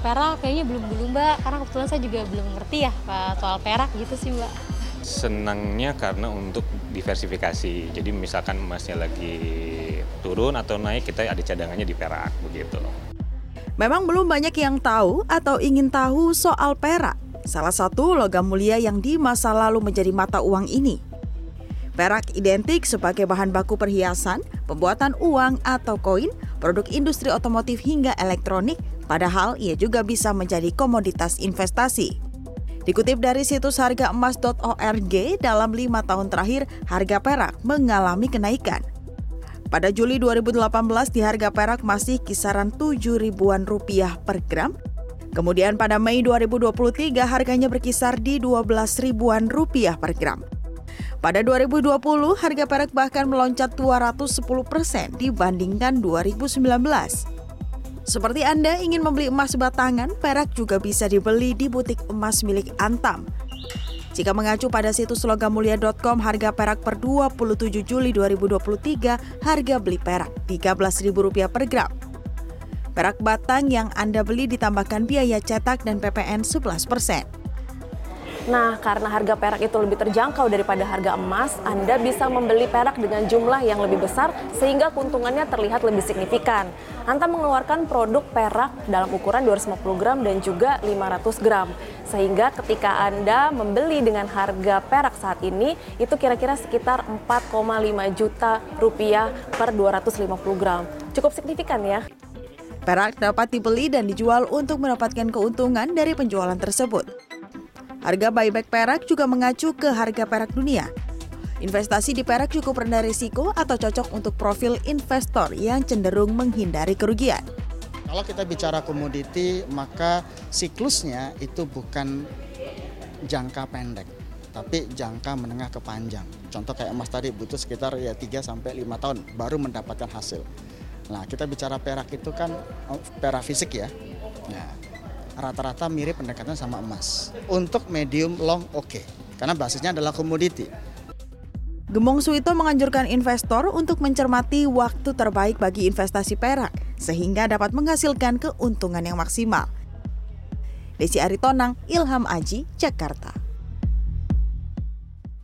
perak kayaknya belum dulu mbak, karena kebetulan saya juga belum ngerti ya soal perak gitu sih mbak. Senangnya karena untuk diversifikasi, jadi misalkan emasnya lagi turun atau naik kita ada cadangannya di perak begitu. Memang belum banyak yang tahu atau ingin tahu soal perak. Salah satu logam mulia yang di masa lalu menjadi mata uang ini. Perak identik sebagai bahan baku perhiasan, pembuatan uang atau koin, produk industri otomotif hingga elektronik, padahal ia juga bisa menjadi komoditas investasi. Dikutip dari situs hargaemas.org, dalam lima tahun terakhir harga perak mengalami kenaikan. Pada Juli 2018 di harga perak masih kisaran 7 ribuan rupiah per gram. Kemudian pada Mei 2023 harganya berkisar di 12 ribuan rupiah per gram. Pada 2020 harga perak bahkan meloncat 210% dibandingkan 2019. Seperti Anda ingin membeli emas batangan, perak juga bisa dibeli di butik emas milik Antam. Jika mengacu pada situs logamulia.com, harga perak per 27 Juli 2023, harga beli perak Rp13.000 per gram. Perak batang yang Anda beli ditambahkan biaya cetak dan PPN 11 persen. Nah, karena harga perak itu lebih terjangkau daripada harga emas, Anda bisa membeli perak dengan jumlah yang lebih besar sehingga keuntungannya terlihat lebih signifikan. Anda mengeluarkan produk perak dalam ukuran 250 gram dan juga 500 gram. Sehingga ketika Anda membeli dengan harga perak saat ini, itu kira-kira sekitar 4,5 juta rupiah per 250 gram. Cukup signifikan ya. Perak dapat dibeli dan dijual untuk mendapatkan keuntungan dari penjualan tersebut. Harga buyback perak juga mengacu ke harga perak dunia. Investasi di perak cukup rendah risiko atau cocok untuk profil investor yang cenderung menghindari kerugian. Kalau kita bicara komoditi, maka siklusnya itu bukan jangka pendek, tapi jangka menengah ke panjang. Contoh kayak emas tadi butuh sekitar ya 3 sampai 5 tahun baru mendapatkan hasil. Nah, kita bicara perak itu kan oh, perak fisik ya. Nah, rata-rata mirip pendekatan sama emas. Untuk medium long oke, okay, karena basisnya adalah komoditi. Gemong Suito menganjurkan investor untuk mencermati waktu terbaik bagi investasi perak sehingga dapat menghasilkan keuntungan yang maksimal. Desi Aritonang, Ilham Aji, Jakarta.